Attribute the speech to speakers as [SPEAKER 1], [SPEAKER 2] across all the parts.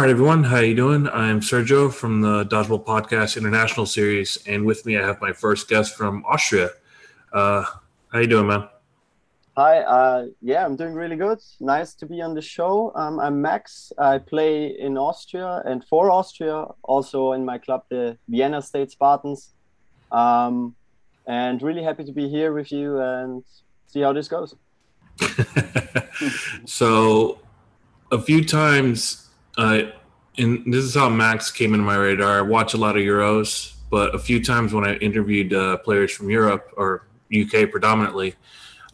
[SPEAKER 1] All right, everyone. How you doing? I'm Sergio from the Dodgeball Podcast International Series, and with me I have my first guest from Austria. Uh, how you doing, man?
[SPEAKER 2] Hi. Uh, yeah, I'm doing really good. Nice to be on the show. Um, I'm Max. I play in Austria and for Austria, also in my club, the Vienna State Spartans. Um, and really happy to be here with you and see how this goes.
[SPEAKER 1] so, a few times, uh, and this is how Max came into my radar. I watch a lot of Euros, but a few times when I interviewed uh, players from Europe or UK predominantly,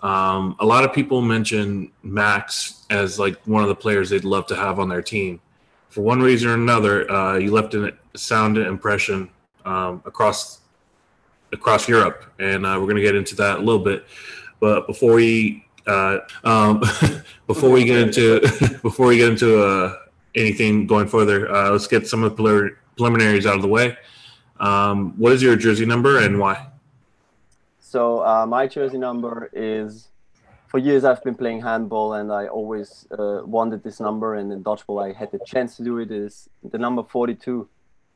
[SPEAKER 1] um, a lot of people mention Max as like one of the players they'd love to have on their team. For one reason or another, uh, you left a sound impression um, across across Europe, and uh, we're going to get into that a little bit. But before we uh, um, before we get into before we get into uh, anything going further, uh, let's get some of the preliminaries out of the way. Um, what is your jersey number and why?
[SPEAKER 2] So uh, my jersey number is. For years, I've been playing handball, and I always uh, wanted this number. And in dodgeball, I had the chance to do it. Is the number forty-two,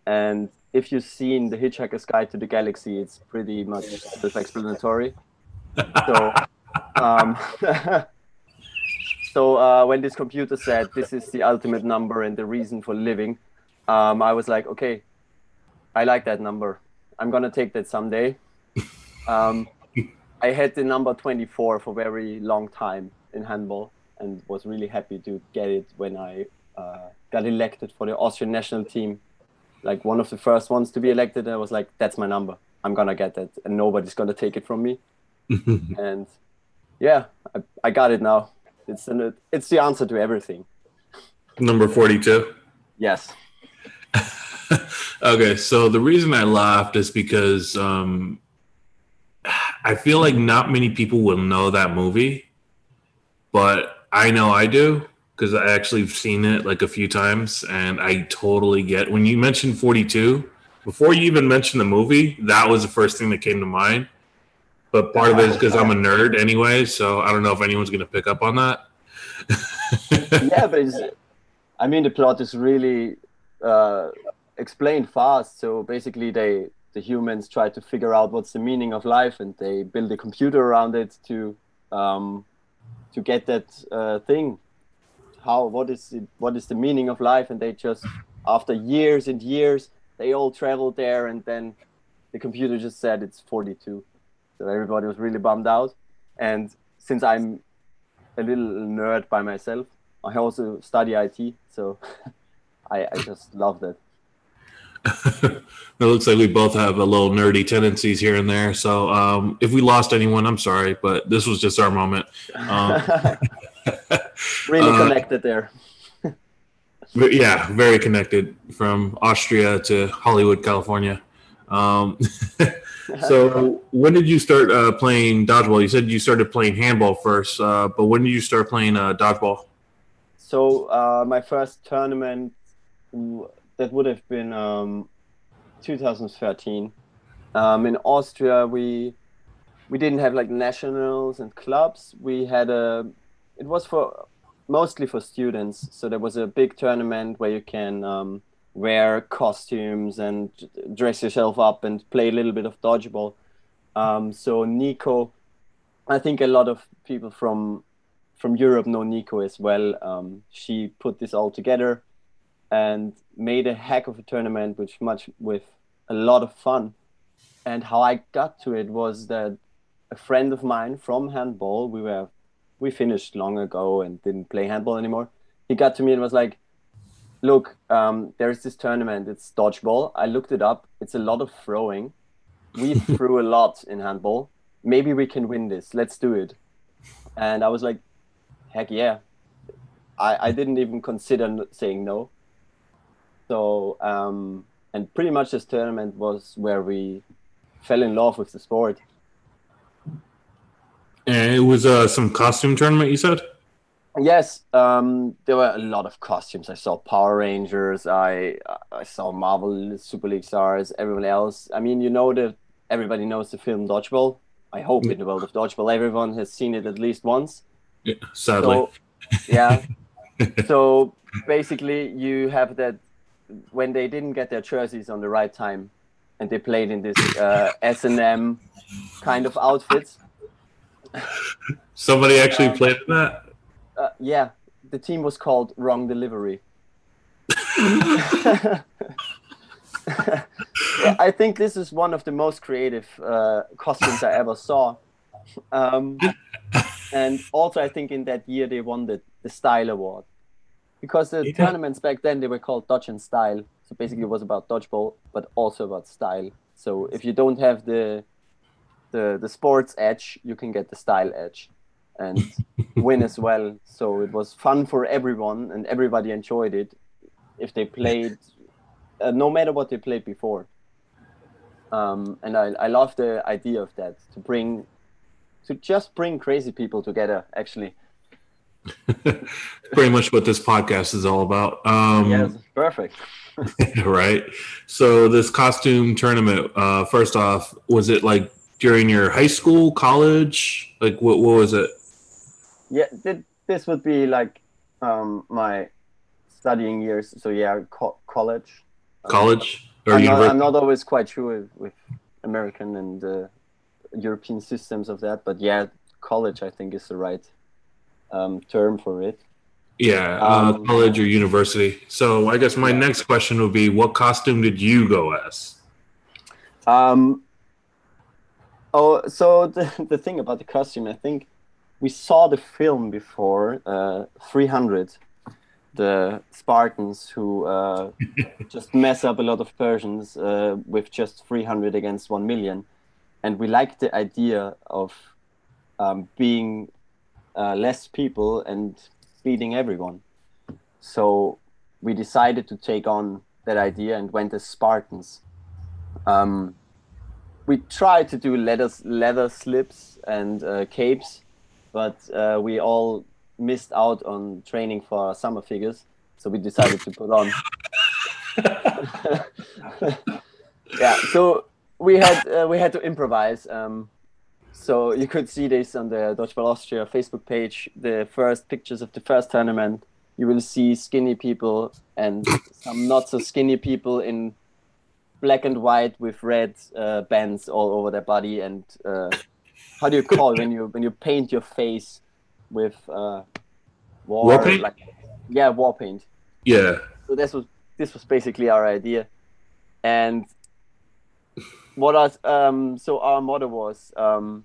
[SPEAKER 2] and if you've seen the Hitchhiker's Guide to the Galaxy, it's pretty much self-explanatory. so, um, so uh, when this computer said this is the ultimate number and the reason for living, um, I was like, okay, I like that number. I'm gonna take that someday. Um, I had the number 24 for a very long time in handball and was really happy to get it when I uh, got elected for the Austrian national team. Like one of the first ones to be elected, I was like, that's my number. I'm gonna get that, and nobody's gonna take it from me. and yeah, I, I got it now. It's an, it's the answer to everything.
[SPEAKER 1] Number 42.
[SPEAKER 2] Yes.
[SPEAKER 1] okay, so the reason I laughed is because um, I feel like not many people will know that movie, but I know I do because I actually have seen it like a few times, and I totally get when you mentioned 42. Before you even mentioned the movie, that was the first thing that came to mind. But part of it is because I'm a nerd anyway, so I don't know if anyone's going to pick up on that.
[SPEAKER 2] yeah, but it's, I mean, the plot is really uh, explained fast. So basically, they the humans try to figure out what's the meaning of life, and they build a computer around it to um, to get that uh, thing. How what is it, what is the meaning of life? And they just after years and years, they all traveled there, and then the computer just said it's 42. So everybody was really bummed out. And since I'm a little nerd by myself, I also study IT, so I, I just love that.
[SPEAKER 1] it looks like we both have a little nerdy tendencies here and there. So um, if we lost anyone, I'm sorry, but this was just our moment. Um,
[SPEAKER 2] really uh, connected there.
[SPEAKER 1] yeah, very connected from Austria to Hollywood, California. Um, so when did you start uh, playing dodgeball? You said you started playing handball first, uh, but when did you start playing uh, dodgeball?
[SPEAKER 2] So uh, my first tournament that would have been um, 2013. Um, in Austria, we we didn't have like nationals and clubs. We had a it was for mostly for students. So there was a big tournament where you can um, wear costumes and dress yourself up and play a little bit of dodgeball. Um, so Nico, I think a lot of people from from Europe know Nico as well. Um, she put this all together and made a heck of a tournament, which much with a lot of fun. And how I got to it was that a friend of mine from handball, we were we finished long ago and didn't play handball anymore. He got to me and was like, "Look, um, there's this tournament. It's dodgeball. I looked it up. It's a lot of throwing. We threw a lot in handball. Maybe we can win this. Let's do it." And I was like, "Heck yeah!" I, I didn't even consider saying no. So, um, and pretty much this tournament was where we fell in love with the sport.
[SPEAKER 1] And it was uh, some costume tournament, you said?
[SPEAKER 2] Yes, um, there were a lot of costumes. I saw Power Rangers. I I saw Marvel Super League stars. Everyone else. I mean, you know that everybody knows the film Dodgeball. I hope in the world of Dodgeball, everyone has seen it at least once.
[SPEAKER 1] Yeah, sadly.
[SPEAKER 2] So, yeah. so basically, you have that when they didn't get their jerseys on the right time, and they played in this uh, S and M kind of outfits.
[SPEAKER 1] Somebody actually um, played that.
[SPEAKER 2] Uh, yeah, the team was called Wrong Delivery. I think this is one of the most creative uh, costumes I ever saw. Um, and also, I think in that year they won the, the Style Award because the yeah. tournaments back then they were called Dodge and Style. So basically, it was about dodgeball, but also about style. So if you don't have the the the sports edge, you can get the style edge and win as well. So it was fun for everyone, and everybody enjoyed it if they played, uh, no matter what they played before. Um, and I, I love the idea of that to bring, to just bring crazy people together. Actually,
[SPEAKER 1] pretty much what this podcast is all about. Um,
[SPEAKER 2] yes, perfect.
[SPEAKER 1] right. So this costume tournament, uh, first off, was it like during your high school, college? Like what? What was it?
[SPEAKER 2] Yeah, this would be like um, my studying years. So yeah, co- college.
[SPEAKER 1] College
[SPEAKER 2] or I'm not, I'm not, always quite sure with, with American and uh, European systems of that, but yeah, college I think is the right um, term for it.
[SPEAKER 1] Yeah, uh, um, college or university. So I guess my next question would be, what costume did you go as?
[SPEAKER 2] Um. Oh, so the the thing about the costume, I think we saw the film before, uh, 300, the Spartans who uh, just mess up a lot of Persians uh, with just 300 against 1 million. And we liked the idea of um, being uh, less people and beating everyone. So we decided to take on that idea and went as Spartans. Um, we tried to do leather, leather slips and uh, capes, but uh, we all missed out on training for summer figures, so we decided to put on. yeah, so we had uh, we had to improvise. Um, so you could see this on the Dodgeball Austria Facebook page. The first pictures of the first tournament, you will see skinny people and some not so skinny people in black and white with red uh, bands all over their body. And uh, how do you call when you when you paint your face with uh,
[SPEAKER 1] war, war paint?
[SPEAKER 2] Like, yeah, war paint.
[SPEAKER 1] Yeah.
[SPEAKER 2] So this was this was basically our idea, and what us um so our motto was um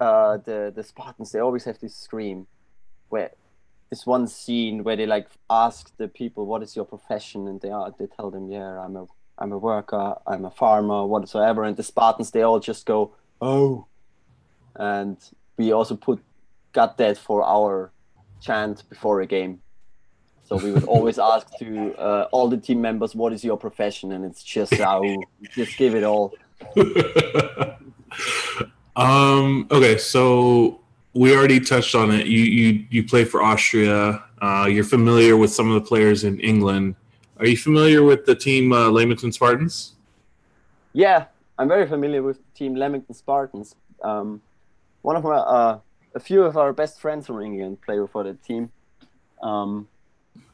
[SPEAKER 2] uh, the the Spartans they always have this scream, where this one scene where they like ask the people what is your profession and they are they tell them yeah I'm a I'm a worker I'm a farmer whatsoever and the Spartans they all just go oh, and we also put got that for our chant before a game. So we would always ask to uh, all the team members, "What is your profession?" And it's just how just give it all.
[SPEAKER 1] Um, okay, so we already touched on it. You you you play for Austria. Uh, you're familiar with some of the players in England. Are you familiar with the team uh, Leamington Spartans?
[SPEAKER 2] Yeah, I'm very familiar with Team Leamington Spartans. Um, one of my uh, a few of our best friends from England play for that team. Um,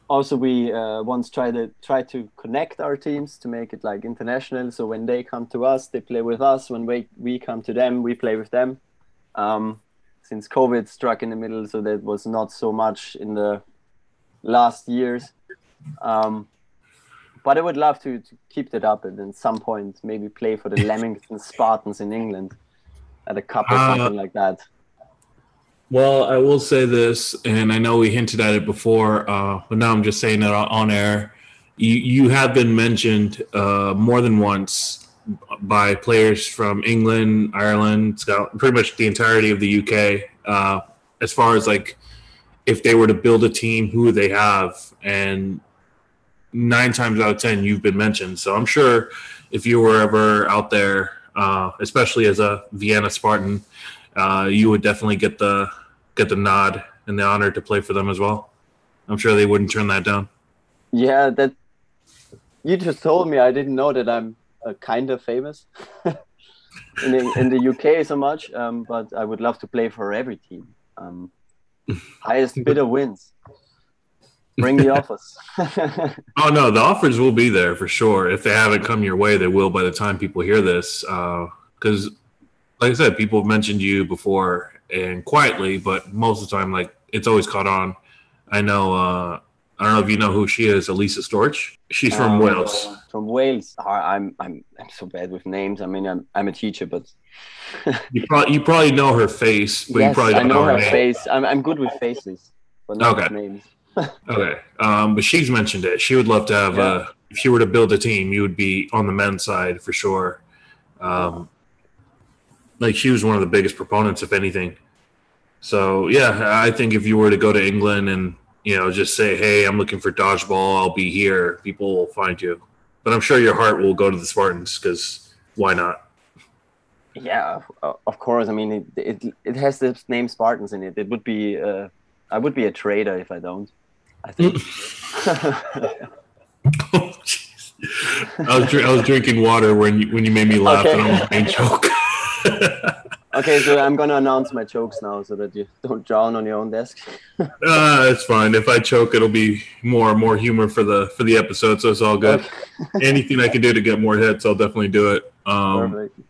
[SPEAKER 2] also we uh, once tried to try to connect our teams to make it like international so when they come to us they play with us when we we come to them we play with them um, since covid struck in the middle so that was not so much in the last years um, but i would love to, to keep that up and at some point maybe play for the leamington spartans in england at a cup or uh, something like that
[SPEAKER 1] well, I will say this, and I know we hinted at it before, uh, but now I'm just saying it on air. You you have been mentioned uh, more than once by players from England, Ireland, Scotland, pretty much the entirety of the UK. Uh, as far as like if they were to build a team, who would they have? And nine times out of ten, you've been mentioned. So I'm sure if you were ever out there, uh, especially as a Vienna Spartan, uh, you would definitely get the get the nod and the honor to play for them as well. I'm sure they wouldn't turn that down.
[SPEAKER 2] Yeah, that you just told me. I didn't know that I'm uh, kind of famous in the, in the UK so much, um, but I would love to play for every team. Um, highest bidder wins. Bring the offers.
[SPEAKER 1] oh no, the offers will be there for sure. If they haven't come your way, they will by the time people hear this. Because, uh, like I said, people have mentioned you before and quietly, but most of the time, like it's always caught on. I know. Uh, I don't know if you know who she is, Elisa Storch. She's from um, Wales.
[SPEAKER 2] From Wales. I'm I'm I'm so bad with names. I mean, I'm I'm a teacher, but
[SPEAKER 1] you probably you probably know her face, but
[SPEAKER 2] yes,
[SPEAKER 1] you probably
[SPEAKER 2] don't I know,
[SPEAKER 1] know
[SPEAKER 2] her, her face. I'm I'm good with faces, but not okay. names.
[SPEAKER 1] Okay, um, but she's mentioned it. She would love to have. Yeah. Uh, if she were to build a team, you would be on the men's side for sure. Um, like she was one of the biggest proponents, if anything. So yeah, I think if you were to go to England and you know just say, "Hey, I'm looking for dodgeball. I'll be here," people will find you. But I'm sure your heart will go to the Spartans because why not?
[SPEAKER 2] Yeah, of course. I mean, it it, it has the name Spartans in it. It would be uh, I would be a traitor if I don't. I think.
[SPEAKER 1] oh, I was I was drinking water when you when you made me laugh okay. and I choke.
[SPEAKER 2] okay, so I'm gonna announce my chokes now so that you don't drown on your own desk.
[SPEAKER 1] uh, it's fine. If I choke, it'll be more more humor for the for the episode, so it's all good. Okay. Anything I can do to get more hits, I'll definitely do it. Um, Perfect.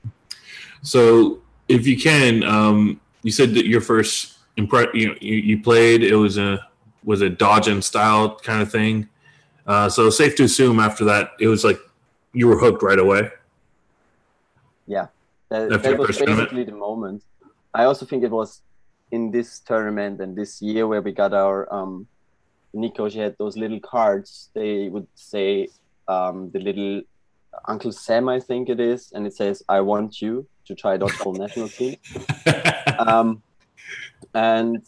[SPEAKER 1] So, if you can, um, you said that your first impre- you, you you played it was a was a dodging style kind of thing. Uh, so safe to assume after that it was like you were hooked right away.
[SPEAKER 2] Yeah, that, that was basically tournament. the moment. I also think it was in this tournament and this year where we got our um, Nico. She had those little cards. They would say um, the little Uncle Sam, I think it is, and it says, "I want you to try dodgeball national team." um, and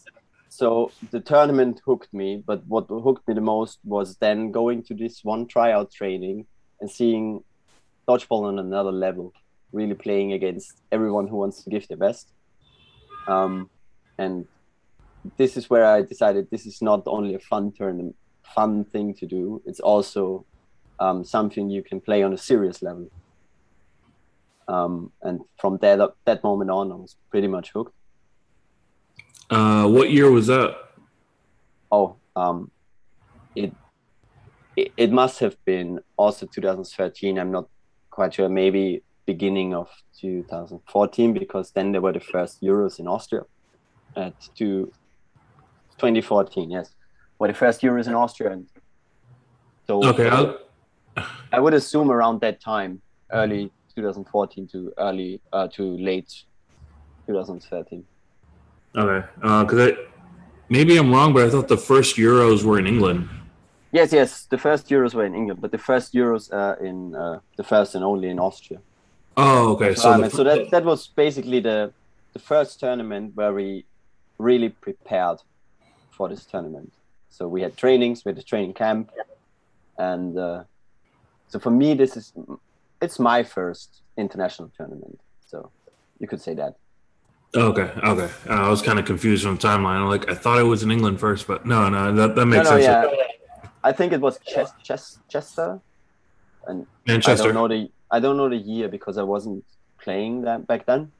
[SPEAKER 2] so the tournament hooked me but what hooked me the most was then going to this one tryout training and seeing dodgeball on another level really playing against everyone who wants to give their best. Um, and this is where i decided this is not only a fun tournament fun thing to do it's also um, something you can play on a serious level. Um, and from that that moment on i was pretty much hooked
[SPEAKER 1] uh, what year was that?
[SPEAKER 2] Oh, um, it, it it must have been also 2013. I'm not quite sure. Maybe beginning of 2014 because then there were the first Euros in Austria at to 2014. Yes, were the first Euros in Austria. And so
[SPEAKER 1] okay,
[SPEAKER 2] uh, I would assume around that time, early 2014 to early uh, to late 2013.
[SPEAKER 1] Okay, because uh, maybe I'm wrong, but I thought the first Euros were in England.
[SPEAKER 2] Yes, yes, the first Euros were in England, but the first Euros uh, in uh, the first and only in Austria.
[SPEAKER 1] Oh, okay.
[SPEAKER 2] So, um, so that that was basically the the first tournament where we really prepared for this tournament. So we had trainings, we had a training camp, and uh, so for me, this is it's my first international tournament. So you could say that.
[SPEAKER 1] Okay, okay. Uh, I was kind of confused from timeline. I'm like, I thought it was in England first, but no, no, that, that makes no, no, sense.
[SPEAKER 2] Yeah. I think it was Ches- Ches- Chester, and
[SPEAKER 1] Manchester.
[SPEAKER 2] I don't know the I don't know the year because I wasn't playing that back then.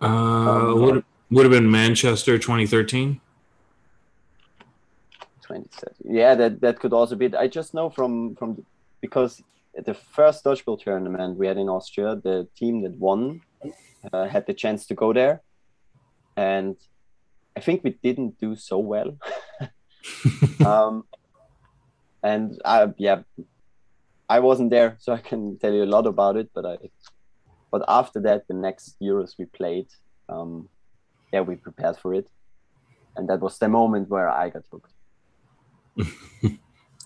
[SPEAKER 1] Uh, um, would would have been Manchester 2013.
[SPEAKER 2] 2013. Yeah, that that could also be. I just know from from because the first dodgeball tournament we had in Austria, the team that won uh, had the chance to go there and I think we didn't do so well. um, and I, yeah, I wasn't there, so I can tell you a lot about it. But I, but after that, the next Euros we played, um, yeah, we prepared for it, and that was the moment where I got hooked.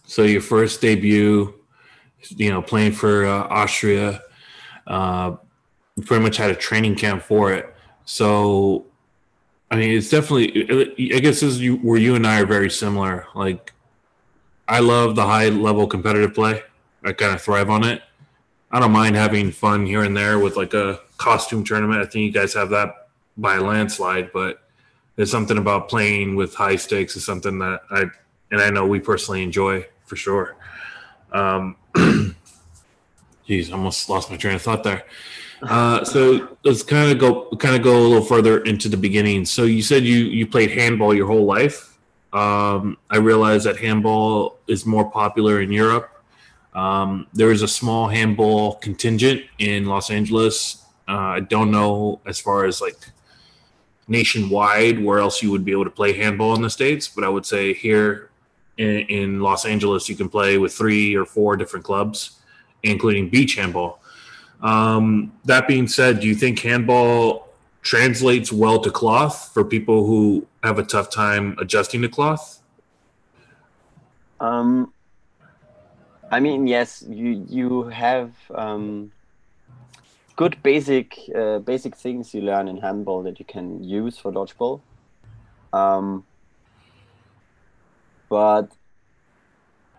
[SPEAKER 1] so your first debut, you know, playing for uh, Austria, uh, pretty much had a training camp for it. So I mean, it's definitely. I guess this is you, where you and I are very similar. Like, I love the high level competitive play. I kind of thrive on it. I don't mind having fun here and there with like a costume tournament. I think you guys have that by a landslide, but there's something about playing with high stakes is something that I and I know we personally enjoy for sure. Um, geez, almost lost my train of thought there. Uh, so let's kind of go kind of go a little further into the beginning. So you said you you played handball your whole life. Um, I realize that handball is more popular in Europe. Um, there is a small handball contingent in Los Angeles. Uh, I don't know as far as like nationwide where else you would be able to play handball in the states, but I would say here in, in Los Angeles you can play with three or four different clubs, including beach handball. Um, that being said, do you think handball translates well to cloth for people who have a tough time adjusting to cloth?
[SPEAKER 2] Um, I mean, yes, you you have um, good basic uh, basic things you learn in handball that you can use for dodgeball. Um, but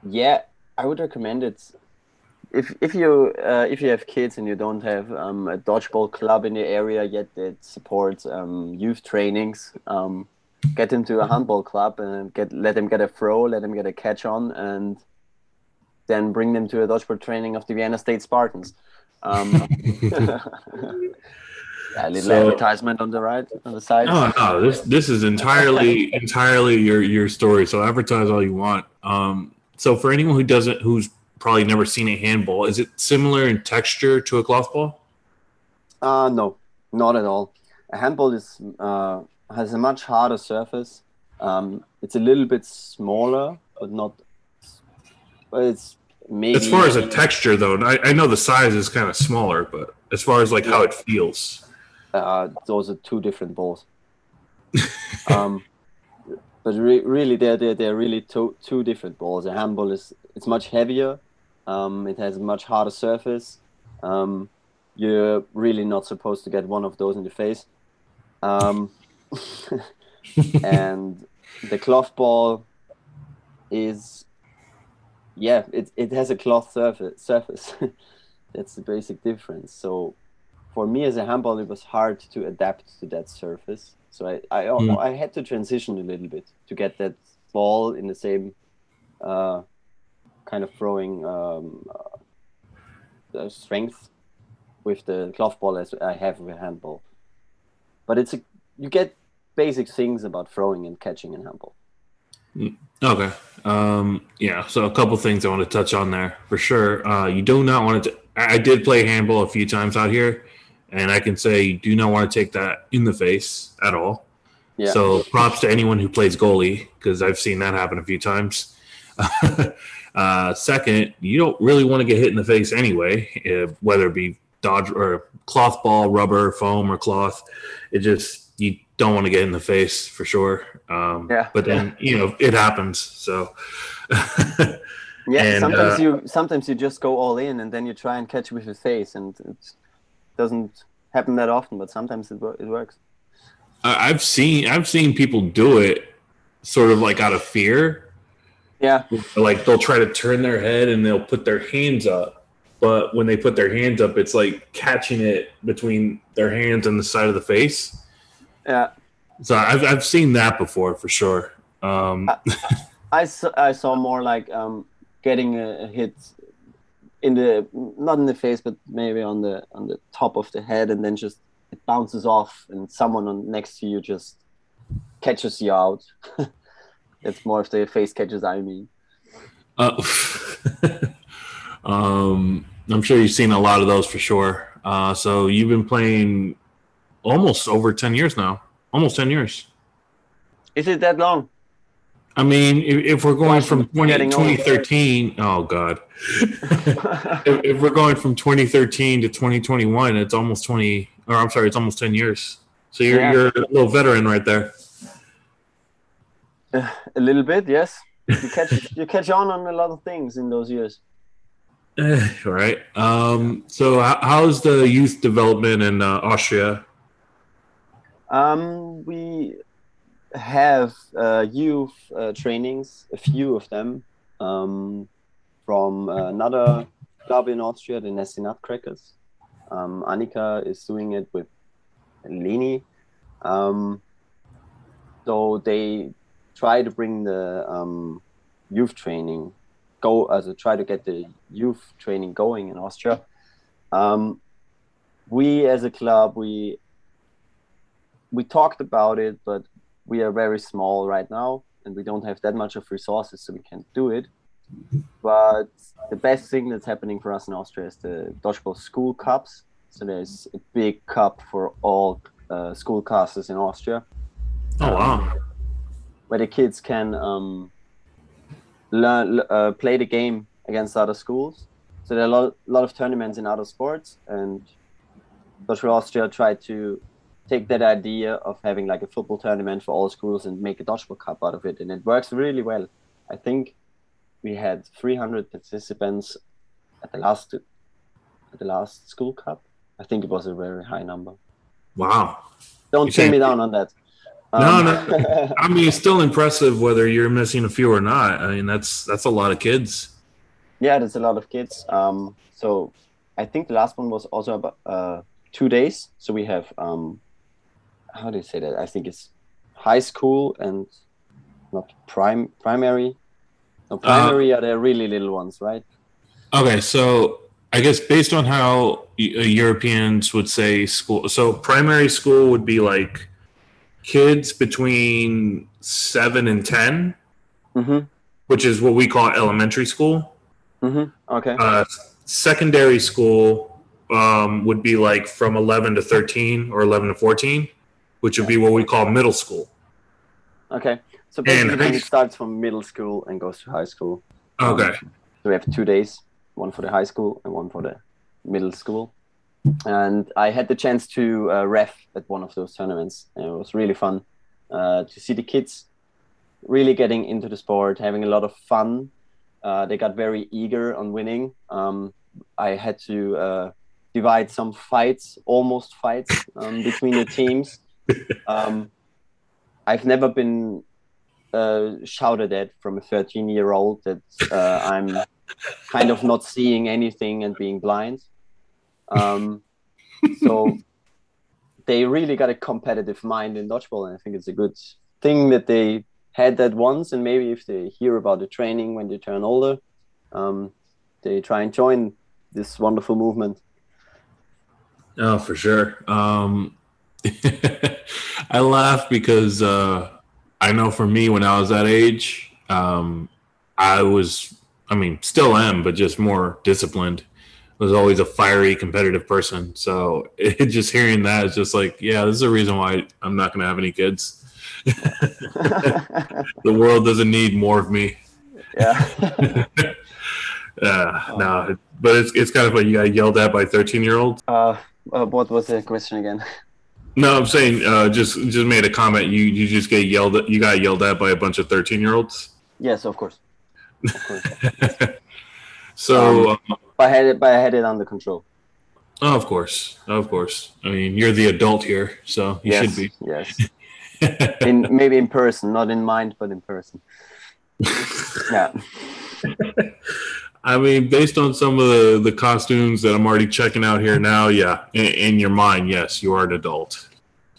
[SPEAKER 2] yeah, I would recommend it if if you uh, if you have kids and you don't have um, a dodgeball club in the area yet that supports um, youth trainings, um, get them to a handball club and get let them get a throw, let them get a catch on, and then bring them to a dodgeball training of the Vienna State Spartans. Um, yeah, a little so, advertisement on the right on the side.
[SPEAKER 1] No, no, this this is entirely entirely your your story. So advertise all you want. Um, so for anyone who doesn't who's probably never seen a handball. Is it similar in texture to a cloth ball?
[SPEAKER 2] Uh, no, not at all. A handball is uh, has a much harder surface. Um, it's a little bit smaller, but not. But it's maybe.
[SPEAKER 1] As far as a texture, though, I, I know the size is kind of smaller, but as far as like yeah. how it feels,
[SPEAKER 2] uh, those are two different balls. um, but re- really, they're, they're they're really two two different balls. A handball is it's much heavier um, it has a much harder surface. Um, you're really not supposed to get one of those in the face. Um, and the cloth ball is, yeah, it, it has a cloth surface. surface. That's the basic difference. So for me as a handball, it was hard to adapt to that surface. So I, I, mm. I had to transition a little bit to get that ball in the same uh, kind of throwing um, uh, strength with the cloth ball as I have with handball. But it's a you get basic things about throwing and catching in handball.
[SPEAKER 1] Mm, okay. Um, yeah. So a couple things I want to touch on there for sure. Uh, you do not want to. I did play handball a few times out here, and I can say you do not want to take that in the face at all. Yeah. So props to anyone who plays goalie because I've seen that happen a few times. Uh, second, you don't really want to get hit in the face anyway, if, whether it be dodge or cloth ball, rubber, foam, or cloth. It just you don't want to get in the face for sure. Um, yeah. But then you know it happens. So.
[SPEAKER 2] yeah. And, sometimes uh, you sometimes you just go all in and then you try and catch with your face, and it doesn't happen that often, but sometimes it, it works.
[SPEAKER 1] I've seen I've seen people do it sort of like out of fear
[SPEAKER 2] yeah.
[SPEAKER 1] Like they'll try to turn their head and they'll put their hands up. But when they put their hands up, it's like catching it between their hands and the side of the face.
[SPEAKER 2] Yeah.
[SPEAKER 1] So I've, I've seen that before for sure. Um, I,
[SPEAKER 2] I, saw, I saw more like um, getting a, hit in the not in the face, but maybe on the on the top of the head, and then just it bounces off, and someone on next to you just catches you out. It's more of the face catches I mean. Uh,
[SPEAKER 1] um, I'm sure you've seen a lot of those for sure. Uh, so you've been playing almost over 10 years now. Almost 10 years.
[SPEAKER 2] Is it that long?
[SPEAKER 1] I mean, if, if we're going Gosh, from 20, 2013, oh God. if, if, we're going from 2013 to 2021, it's almost 20, or I'm sorry, it's almost 10 years. So you're, yeah. you're a little veteran right there.
[SPEAKER 2] a little bit, yes. You catch you catch on on a lot of things in those years.
[SPEAKER 1] Uh, right. Um, so, how's the youth development in uh, Austria?
[SPEAKER 2] Um, we have uh, youth uh, trainings, a few of them, um, from another club in Austria, the Nessie Nutcrackers. Um, Annika is doing it with Leni. Um, so they try to bring the um, youth training go as a try to get the youth training going in Austria. Um, we as a club we we talked about it, but we are very small right now. and we don't have that much of resources, so we can't do it. But the best thing that's happening for us in Austria is the dodgeball school cups. So there's a big cup for all uh, school classes in Austria.
[SPEAKER 1] Oh wow!
[SPEAKER 2] Um, where the kids can um, learn, uh, play the game against other schools. So there are a lot, lot of tournaments in other sports, and Dodgeball Austria tried to take that idea of having like a football tournament for all schools and make a dodgeball cup out of it, and it works really well. I think we had 300 participants at the last at the last school cup. I think it was a very high number.
[SPEAKER 1] Wow!
[SPEAKER 2] Don't pin me down on that.
[SPEAKER 1] No, um, no. I mean, it's still impressive whether you're missing a few or not. I mean, that's that's a lot of kids.
[SPEAKER 2] Yeah, that's a lot of kids. Um, so I think the last one was also about uh, two days. So we have um, how do you say that? I think it's high school and not prime primary. No, primary uh, are the really little ones, right?
[SPEAKER 1] Okay, so I guess based on how uh, Europeans would say school, so primary school would be like kids between seven and 10
[SPEAKER 2] mm-hmm.
[SPEAKER 1] which is what we call elementary school.
[SPEAKER 2] Mm-hmm. Okay.
[SPEAKER 1] Uh, secondary school um, would be like from 11 to 13 or 11 to 14, which would be what we call middle school.
[SPEAKER 2] Okay. So basically, and, it starts from middle school and goes to high school.
[SPEAKER 1] Okay.
[SPEAKER 2] Um, so we have two days, one for the high school and one for the middle school and I had the chance to uh, ref at one of those tournaments, and it was really fun uh, to see the kids really getting into the sport, having a lot of fun. Uh, they got very eager on winning. Um, I had to uh, divide some fights, almost fights, um, between the teams. Um, I've never been uh, shouted at from a 13 year old that uh, I'm kind of not seeing anything and being blind. Um, so they really got a competitive mind in dodgeball, and I think it's a good thing that they had that once. And maybe if they hear about the training when they turn older, um, they try and join this wonderful movement.
[SPEAKER 1] Oh, for sure. Um, I laugh because uh, I know for me, when I was that age, um, I was, I mean, still am, but just more disciplined was always a fiery, competitive person. So it, just hearing that is just like, yeah, this is a reason why I'm not going to have any kids. the world doesn't need more of me.
[SPEAKER 2] Yeah.
[SPEAKER 1] uh, no, but it's it's kind of like you got yelled at by 13 year olds.
[SPEAKER 2] Uh, uh, what was the question again?
[SPEAKER 1] No, I'm saying uh, just just made a comment. You you just get yelled at. You got yelled at by a bunch of 13 year olds.
[SPEAKER 2] Yes, of course. Of
[SPEAKER 1] course. so um,
[SPEAKER 2] um, but I had it, but I had it under control.
[SPEAKER 1] Oh, of course, oh, of course. I mean, you're the adult here, so you
[SPEAKER 2] yes,
[SPEAKER 1] should be.
[SPEAKER 2] Yes. in maybe in person, not in mind, but in person. yeah.
[SPEAKER 1] I mean, based on some of the, the costumes that I'm already checking out here now, yeah, in, in your mind, yes, you are an adult.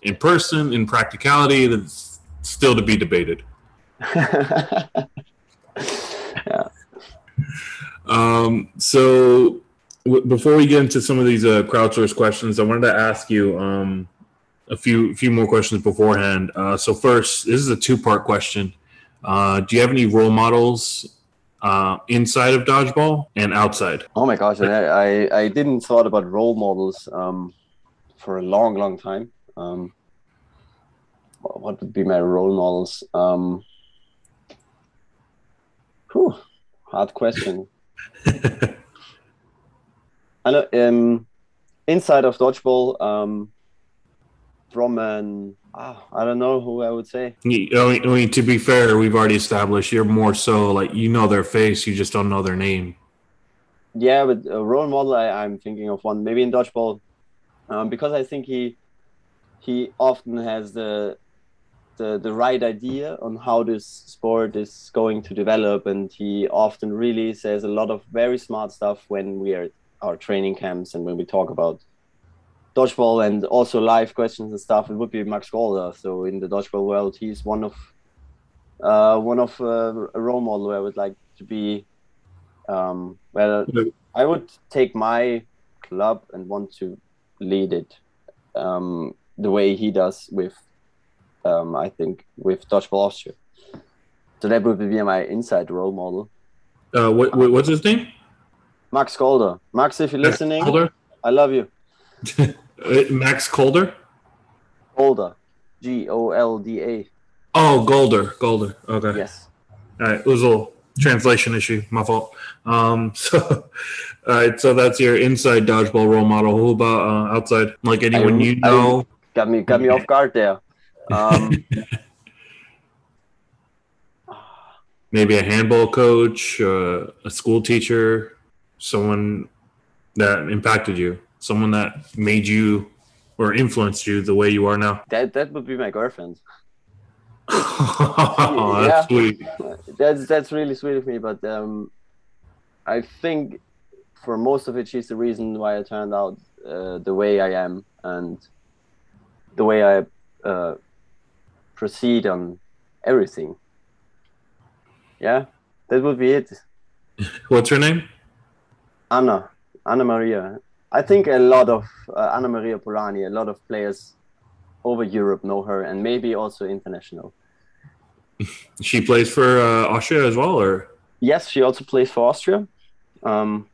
[SPEAKER 1] In person, in practicality, that's still to be debated.
[SPEAKER 2] yeah.
[SPEAKER 1] Um, so w- before we get into some of these uh, crowdsourced questions, I wanted to ask you um, a few few more questions beforehand. Uh, so first, this is a two part question. Uh, do you have any role models uh, inside of dodgeball and outside?
[SPEAKER 2] Oh my gosh, I, I, I didn't thought about role models um, for a long, long time. Um, what would be my role models? Um, whew, hard question. I know um, inside of dodgeball, um, from an ah, I don't know who I would say.
[SPEAKER 1] I mean, I mean, to be fair, we've already established you're more so like you know their face, you just don't know their name.
[SPEAKER 2] Yeah, but a role model, I, I'm thinking of one maybe in dodgeball, um, because I think he he often has the the, the right idea on how this sport is going to develop. And he often really says a lot of very smart stuff when we are our training camps and when we talk about dodgeball and also live questions and stuff. It would be max Golder. so in the dodgeball world he's one of uh, one of uh, a role model i would like to be. Um, well i would take my club and want to lead it um, the way he does with um, I think, with Dodgeball Austria. So that would be my inside role model.
[SPEAKER 1] Uh, what, what what's his name?
[SPEAKER 2] Max Golder. Max, if you're
[SPEAKER 1] Max
[SPEAKER 2] listening,
[SPEAKER 1] Calder?
[SPEAKER 2] I love you.
[SPEAKER 1] Uh, Max Calder?
[SPEAKER 2] Golder. G O L D A.
[SPEAKER 1] Oh, Golder. Golder. Okay.
[SPEAKER 2] Yes.
[SPEAKER 1] All right. It was a little translation issue. My fault. Um, so, all right. So that's your inside dodgeball role model. Who about uh, outside? Like anyone
[SPEAKER 2] I-
[SPEAKER 1] you
[SPEAKER 2] I-
[SPEAKER 1] know?
[SPEAKER 2] Got me got me off guard there. Um,
[SPEAKER 1] Maybe a handball coach, uh, a school teacher, someone that impacted you, someone that made you or influenced you the way you are now.
[SPEAKER 2] that that would be my girlfriend.
[SPEAKER 1] oh,
[SPEAKER 2] Yeah.
[SPEAKER 1] that's sweet.
[SPEAKER 2] That's that's really sweet of me, but um, I think for most of it, she's the reason why I turned out uh, the way I am and the way I uh, proceed on everything. Yeah, that would be it.
[SPEAKER 1] What's her name?
[SPEAKER 2] Anna, Anna Maria. I think a lot of uh, Anna Maria Polani, a lot of players over Europe know her, and maybe also international.
[SPEAKER 1] She plays for uh, Austria as well, or
[SPEAKER 2] Yes, she also plays for Austria. Um,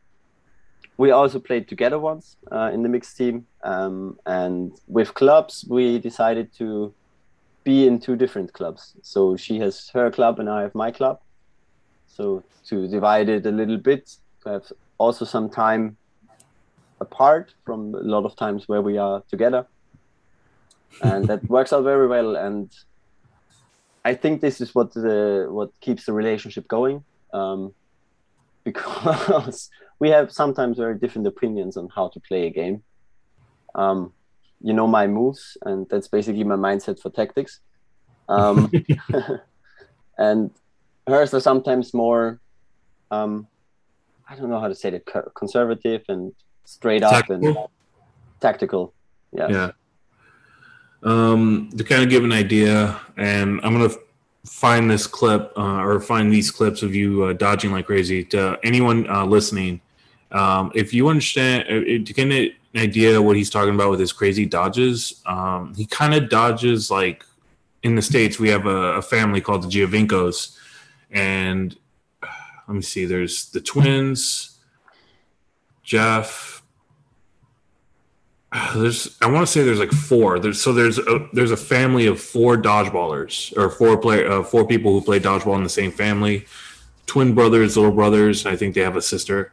[SPEAKER 2] we also played together once uh, in the mixed team, um, and with clubs, we decided to be in two different clubs. So she has her club, and I have my club. So to divide it a little bit, to have also some time apart from a lot of times where we are together, and that works out very well. And I think this is what the what keeps the relationship going um, because we have sometimes very different opinions on how to play a game. Um, you know my moves, and that's basically my mindset for tactics. Um, and hers are sometimes more, um, I don't know how to say it, conservative and straight up and
[SPEAKER 1] Tactical?
[SPEAKER 2] tactical. Yeah.
[SPEAKER 1] yeah. Um, to kind of give an idea, and I'm gonna find this clip uh, or find these clips of you uh, dodging like crazy. To anyone uh, listening, um, if you understand, uh, to get an idea what he's talking about with his crazy dodges, um, he kind of dodges like in the states. We have a, a family called the Giovincos, and uh, let me see. There's the twins, Jeff. There's, I want to say there's like four. There's so there's a there's a family of four dodgeballers or four play uh, four people who play dodgeball in the same family, twin brothers, little brothers. I think they have a sister,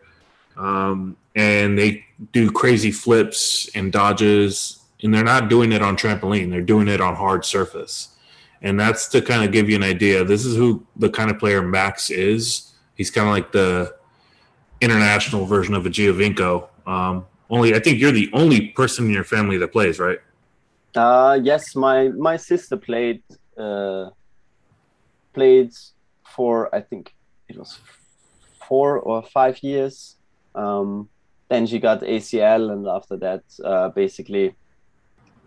[SPEAKER 1] um, and they do crazy flips and dodges, and they're not doing it on trampoline. They're doing it on hard surface, and that's to kind of give you an idea. This is who the kind of player Max is. He's kind of like the international version of a Giovinco. Um, only I think you're the only person in your family that plays, right?
[SPEAKER 2] Uh, yes, my my sister played uh, played for I think it was four or five years. Um, then she got ACL, and after that, uh, basically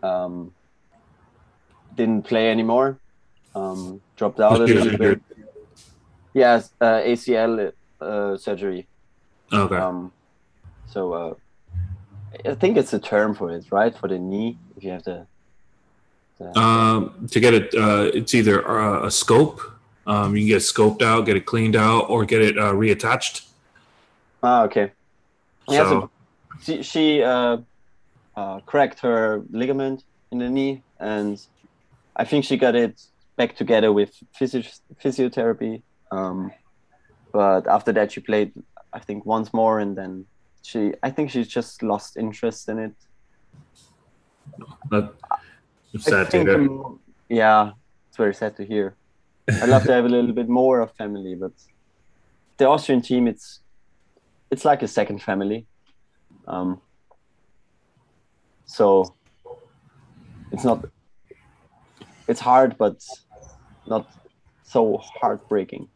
[SPEAKER 2] um, didn't play anymore. Um, dropped out a little bit. Yes, uh, ACL uh, surgery.
[SPEAKER 1] Okay.
[SPEAKER 2] Um, so uh, I think it's a term for it, right? For the knee, if you have the. the
[SPEAKER 1] Um, to get it, uh, it's either uh, a scope. Um, you can get it scoped out, get it cleaned out, or get it uh, reattached.
[SPEAKER 2] ah, okay. Yeah,
[SPEAKER 1] So,
[SPEAKER 2] she, she uh, uh, cracked her ligament in the knee, and I think she got it back together with physio- physiotherapy. Um, but after that, she played, I think, once more, and then she, I think she just lost interest in it.
[SPEAKER 1] that, sad to hear.
[SPEAKER 2] yeah, it's very sad to hear. I'd love to have a little bit more of family, but the Austrian team, it's it's like a second family. Um, so it's not it's hard, but not so heartbreaking.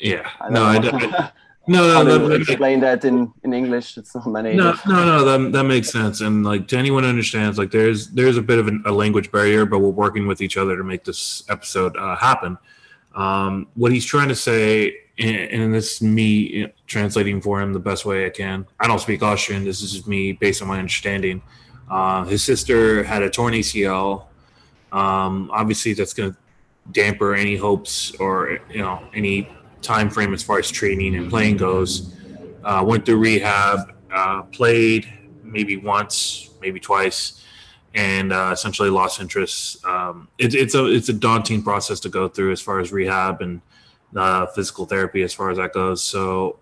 [SPEAKER 1] Yeah.
[SPEAKER 2] I
[SPEAKER 1] No, I, don't- no, no, that,
[SPEAKER 2] explain that in in English. It's not my native.
[SPEAKER 1] no, no, no. That, that makes sense. And like to anyone who understands, like there's there's a bit of an, a language barrier, but we're working with each other to make this episode uh, happen. Um, what he's trying to say, and, and this is me translating for him the best way I can. I don't speak Austrian. This is me based on my understanding. Uh, his sister had a torn ACL. Um, obviously, that's going to damper any hopes or you know any time frame as far as training and playing goes. Uh, went through rehab, uh, played maybe once, maybe twice, and uh, essentially lost interest. Um, it, it's a it's a daunting process to go through as far as rehab and uh, physical therapy as far as that goes. So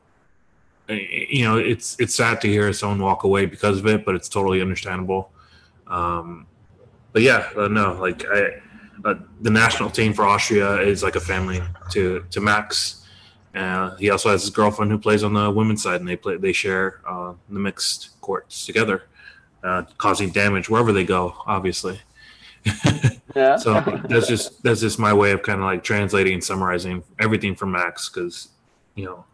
[SPEAKER 1] you know it's it's sad to hear someone walk away because of it, but it's totally understandable. Um, but yeah, uh, no, like I, uh, the national team for Austria is like a family to to Max. Uh, he also has his girlfriend who plays on the women's side, and they play they share uh, the mixed courts together, uh, causing damage wherever they go. Obviously. yeah. so that's just that's just my way of kind of like translating and summarizing everything for Max because you know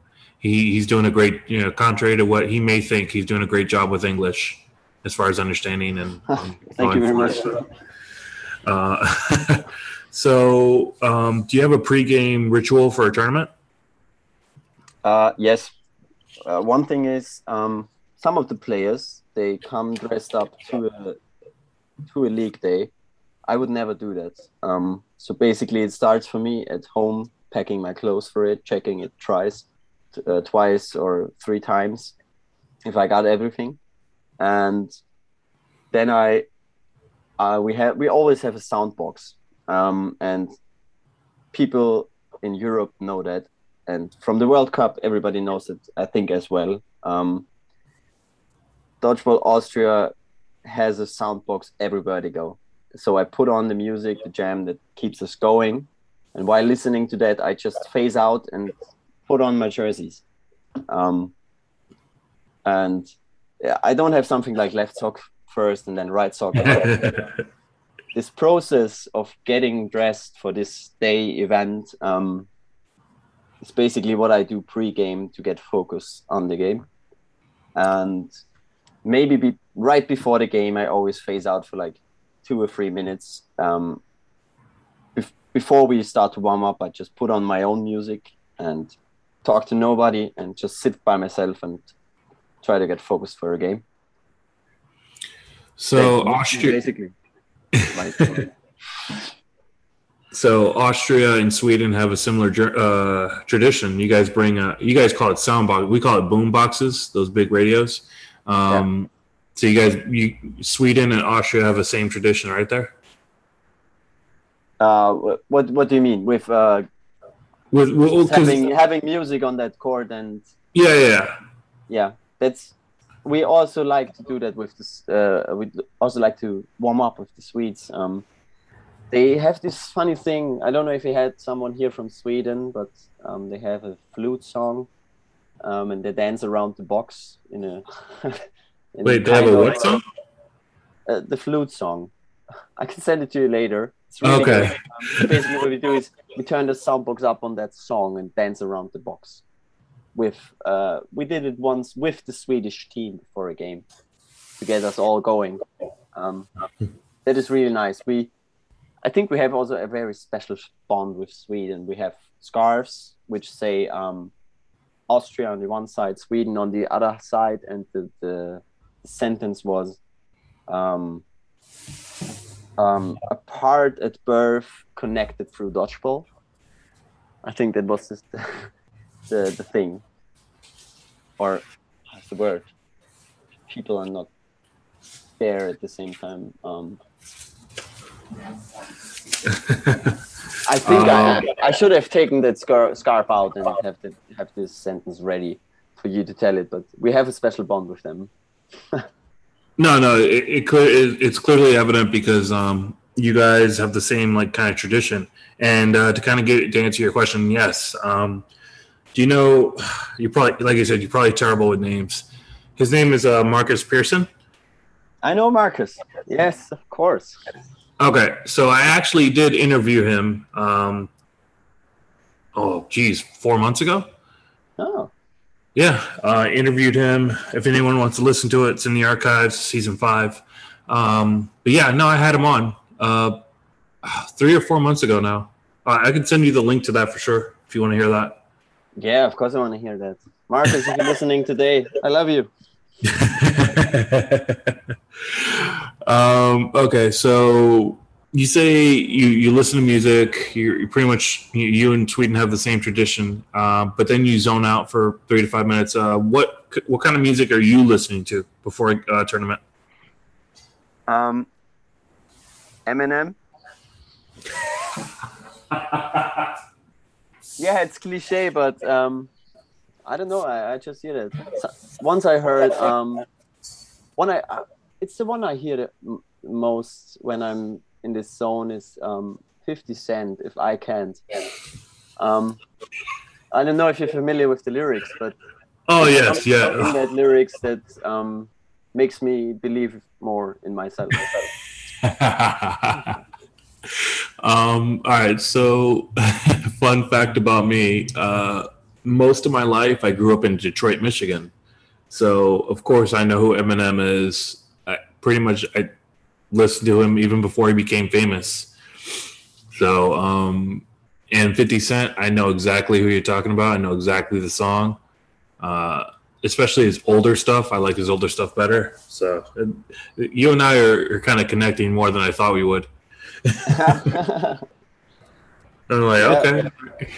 [SPEAKER 1] he, he's doing a great, you know, contrary to what he may think, he's doing a great job with English as far as understanding and.
[SPEAKER 2] and Thank you very much.
[SPEAKER 1] Uh, so, um, do you have a pregame ritual for a tournament?
[SPEAKER 2] Uh, yes. Uh, one thing is um, some of the players they come dressed up to a to a league day. I would never do that. Um, so basically, it starts for me at home, packing my clothes for it, checking it twice, uh, twice or three times if I got everything, and then I uh, we have we always have a sound box, um, and people in Europe know that, and from the World Cup everybody knows it. I think as well. Um, Dodgeball Austria has a sound box everywhere they go. So I put on the music, the jam that keeps us going, and while listening to that, I just phase out and put on my jerseys. Um, and yeah, I don't have something like left sock first and then right sock. this process of getting dressed for this day event um, is basically what I do pre-game to get focus on the game. And maybe be, right before the game, I always phase out for like two or three minutes. Um, bef- before we start to warm up, I just put on my own music and talk to nobody and just sit by myself and try to get focused for a game.
[SPEAKER 1] So Austria basically. so Austria and Sweden have a similar uh, tradition. You guys bring a, you guys call it sound box. We call it boom boxes. Those big radios. Um, yeah. So you guys, you Sweden and Austria have the same tradition, right there.
[SPEAKER 2] Uh, what what do you mean with uh,
[SPEAKER 1] with well,
[SPEAKER 2] having having music on that chord and
[SPEAKER 1] yeah yeah
[SPEAKER 2] yeah that's we also like to do that with this uh, we also like to warm up with the swedes um, they have this funny thing i don't know if you had someone here from sweden but um, they have a flute song um, and they dance around the box in a
[SPEAKER 1] in wait they have a what song
[SPEAKER 2] uh, the flute song i can send it to you later Really okay. Um, basically, what we do is we turn the sound box up on that song and dance around the box. With uh, we did it once with the Swedish team before a game to get us all going. Um, that is really nice. We, I think we have also a very special bond with Sweden. We have scarves which say um, Austria on the one side, Sweden on the other side, and the, the, sentence was. Um, um, apart at birth, connected through dodgeball. I think that was just the, the, the thing. Or the word? People are not there at the same time. Um, I think I, um, I should have taken that scar- scarf out and have the, have this sentence ready for you to tell it, but we have a special bond with them.
[SPEAKER 1] No, no, it, it it, it's clearly evident because um, you guys have the same like kind of tradition. And uh, to kind of get to answer your question, yes. Um, do you know? You probably, like I said, you're probably terrible with names. His name is uh, Marcus Pearson.
[SPEAKER 2] I know Marcus. Yes, of course.
[SPEAKER 1] Okay, so I actually did interview him. Um, oh, geez, four months ago.
[SPEAKER 2] Oh.
[SPEAKER 1] Yeah, uh, interviewed him. If anyone wants to listen to it, it's in the archives, season five. Um, but yeah, no, I had him on uh, three or four months ago now. Uh, I can send you the link to that for sure if you want to hear that.
[SPEAKER 2] Yeah, of course I want to hear that. Marcus, if you're listening today, I love you.
[SPEAKER 1] um, okay, so you say you, you listen to music. You're, you're pretty much you, you, and Sweden have the same tradition, uh, but then you zone out for three to five minutes. Uh, what what kind of music are you listening to before a uh, tournament?
[SPEAKER 2] Um, Eminem. yeah, it's cliche, but um, I don't know. I, I just hear it. So, once I heard um, one I, uh, it's the one I hear the m- most when I'm in this zone is um, 50 Cent. If I can't. Um, I don't know if you're familiar with the lyrics, but
[SPEAKER 1] oh yes, yeah.
[SPEAKER 2] In that lyrics that um, makes me believe more in myself.
[SPEAKER 1] um, all right. So, fun fact about me: uh, most of my life, I grew up in Detroit, Michigan. So, of course, I know who Eminem is. Pretty much, I listened to him even before he became famous. So, um, and 50 Cent, I know exactly who you're talking about. I know exactly the song. Uh, especially his older stuff. I like his older stuff better. So you and I are, are kind of connecting more than I thought we would. I'm like,
[SPEAKER 2] yeah,
[SPEAKER 1] okay.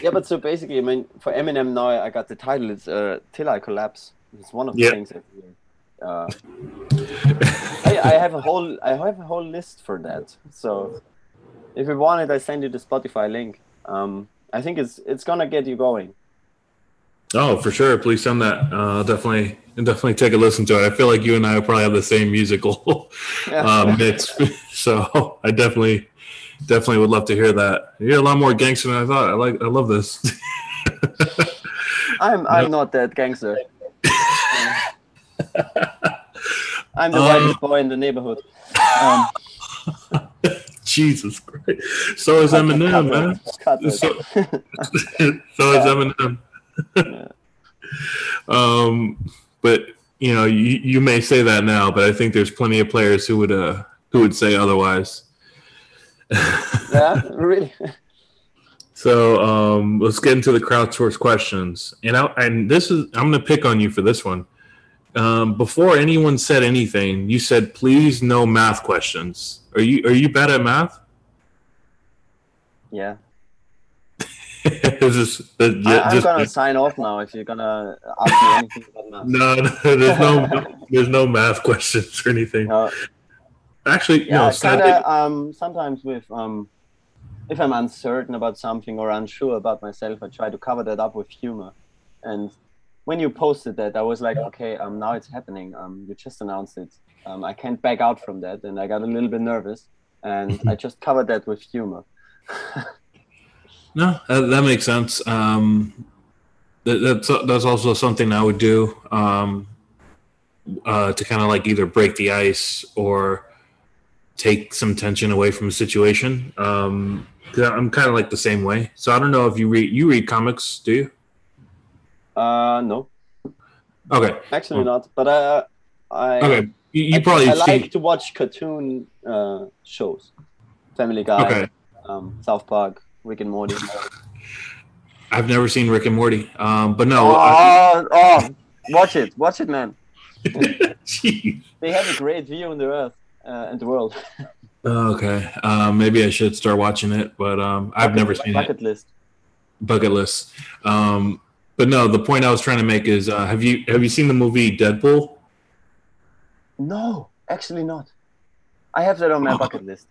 [SPEAKER 2] Yeah, but so basically, I mean, for Eminem now, I got the title. It's uh, "Till I Collapse." It's one of the things. That, uh, I, have a whole, I have a whole list for that. So, if you want it, I send you the Spotify link. Um, I think it's it's gonna get you going.
[SPEAKER 1] Oh, for sure. Please send that. Uh, definitely, definitely take a listen to it. I feel like you and I probably have the same musical uh, mix, so I definitely, definitely would love to hear that. You're a lot more gangster than I thought. I like, I love this.
[SPEAKER 2] I'm, I'm not that gangster. I'm the um, whitest boy in the neighborhood. Um,
[SPEAKER 1] Jesus Christ! So is Eminem, man. So, so is Eminem. um, but you know, you, you may say that now, but I think there's plenty of players who would uh who would say otherwise.
[SPEAKER 2] yeah, really.
[SPEAKER 1] So um, let's get into the crowdsource questions, and I, and this is I'm going to pick on you for this one. Um, before anyone said anything, you said, "Please, no math questions." Are you are you bad at math?
[SPEAKER 2] Yeah.
[SPEAKER 1] this,
[SPEAKER 2] uh, I, I'm just, gonna sign off now if you're gonna ask me anything about math.
[SPEAKER 1] No, no there's no there's no math questions or anything. No. Actually,
[SPEAKER 2] yeah,
[SPEAKER 1] no.
[SPEAKER 2] Kinda, um, sometimes with um, if I'm uncertain about something or unsure about myself, I try to cover that up with humor. And when you posted that, I was like, okay, um, now it's happening. Um, you just announced it. Um, I can't back out from that, and I got a little bit nervous, and I just covered that with humor.
[SPEAKER 1] No, that, that makes sense. Um, that, that's that's also something I would do um, uh, to kind of like either break the ice or take some tension away from the situation. Um, I'm kind of like the same way. So I don't know if you read you read comics, do you?
[SPEAKER 2] Uh, no.
[SPEAKER 1] Okay.
[SPEAKER 2] Actually, not. But uh, I.
[SPEAKER 1] Okay. You, you
[SPEAKER 2] I,
[SPEAKER 1] probably.
[SPEAKER 2] I like to watch cartoon uh, shows. Family Guy.
[SPEAKER 1] Okay.
[SPEAKER 2] Um, South Park. Rick and Morty.
[SPEAKER 1] I've never seen Rick and Morty, um, but no.
[SPEAKER 2] Oh, I, oh, watch it, watch it, man. they have a great view in the earth uh, and the world.
[SPEAKER 1] okay, um, maybe I should start watching it, but um, I've never seen
[SPEAKER 2] bucket
[SPEAKER 1] it.
[SPEAKER 2] Bucket list.
[SPEAKER 1] Bucket list. Um, but no, the point I was trying to make is: uh, have you have you seen the movie Deadpool?
[SPEAKER 2] No, actually not. I have that on my oh. bucket list.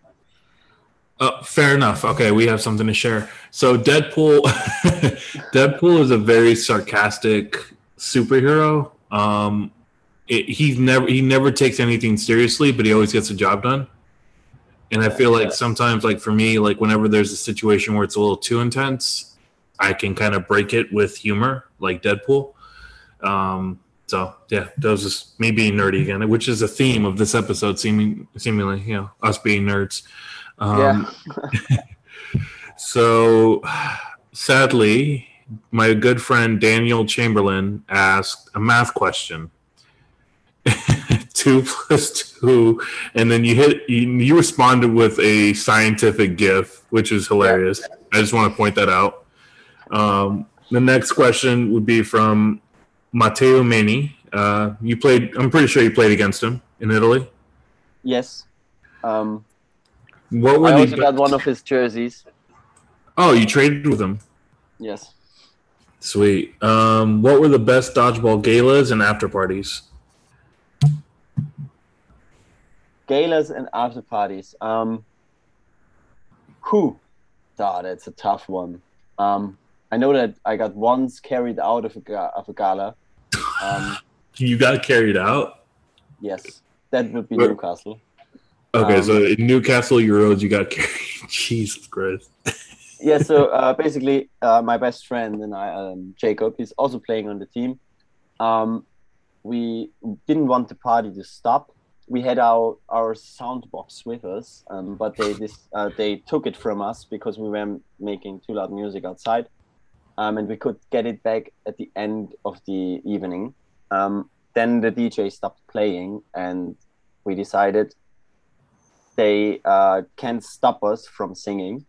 [SPEAKER 1] Uh, fair enough. Okay, we have something to share. So Deadpool, Deadpool is a very sarcastic superhero. Um, it, he's never he never takes anything seriously, but he always gets the job done. And I feel like sometimes, like for me, like whenever there's a situation where it's a little too intense, I can kind of break it with humor, like Deadpool. Um, so yeah, that was just me being nerdy again, which is a theme of this episode, seeming seemingly, you know, us being nerds. Um, yeah. so sadly, my good friend Daniel Chamberlain asked a math question. two plus two, and then you hit. You, you, responded with a scientific GIF, which is hilarious. I just want to point that out. Um, the next question would be from Matteo Mani. Uh, you played. I'm pretty sure you played against him in Italy.
[SPEAKER 2] Yes. Um,
[SPEAKER 1] What were
[SPEAKER 2] I also got one of his jerseys.
[SPEAKER 1] Oh, you traded with him.
[SPEAKER 2] Yes.
[SPEAKER 1] Sweet. Um, what were the best dodgeball galas and after parties?
[SPEAKER 2] Galas and after parties. Um, who? Ah, that's a tough one. Um, I know that I got once carried out of a, of a gala. Um,
[SPEAKER 1] You got carried out.
[SPEAKER 2] yes, that would be
[SPEAKER 1] Where-
[SPEAKER 2] Newcastle.
[SPEAKER 1] Okay,
[SPEAKER 2] Um,
[SPEAKER 1] so in Newcastle Euros, you got carried. Jesus Christ.
[SPEAKER 2] yeah, so uh, basically, uh, my best friend and I, um, Jacob, he's also playing on the team. Um, we didn't want the party to stop. We had our our sound box with us, um, but they this uh, they took it from us because we were making too loud music outside, um, and we could get it back at the end of the evening. Um, then the DJ stopped playing, and we decided they uh, can't stop us from singing.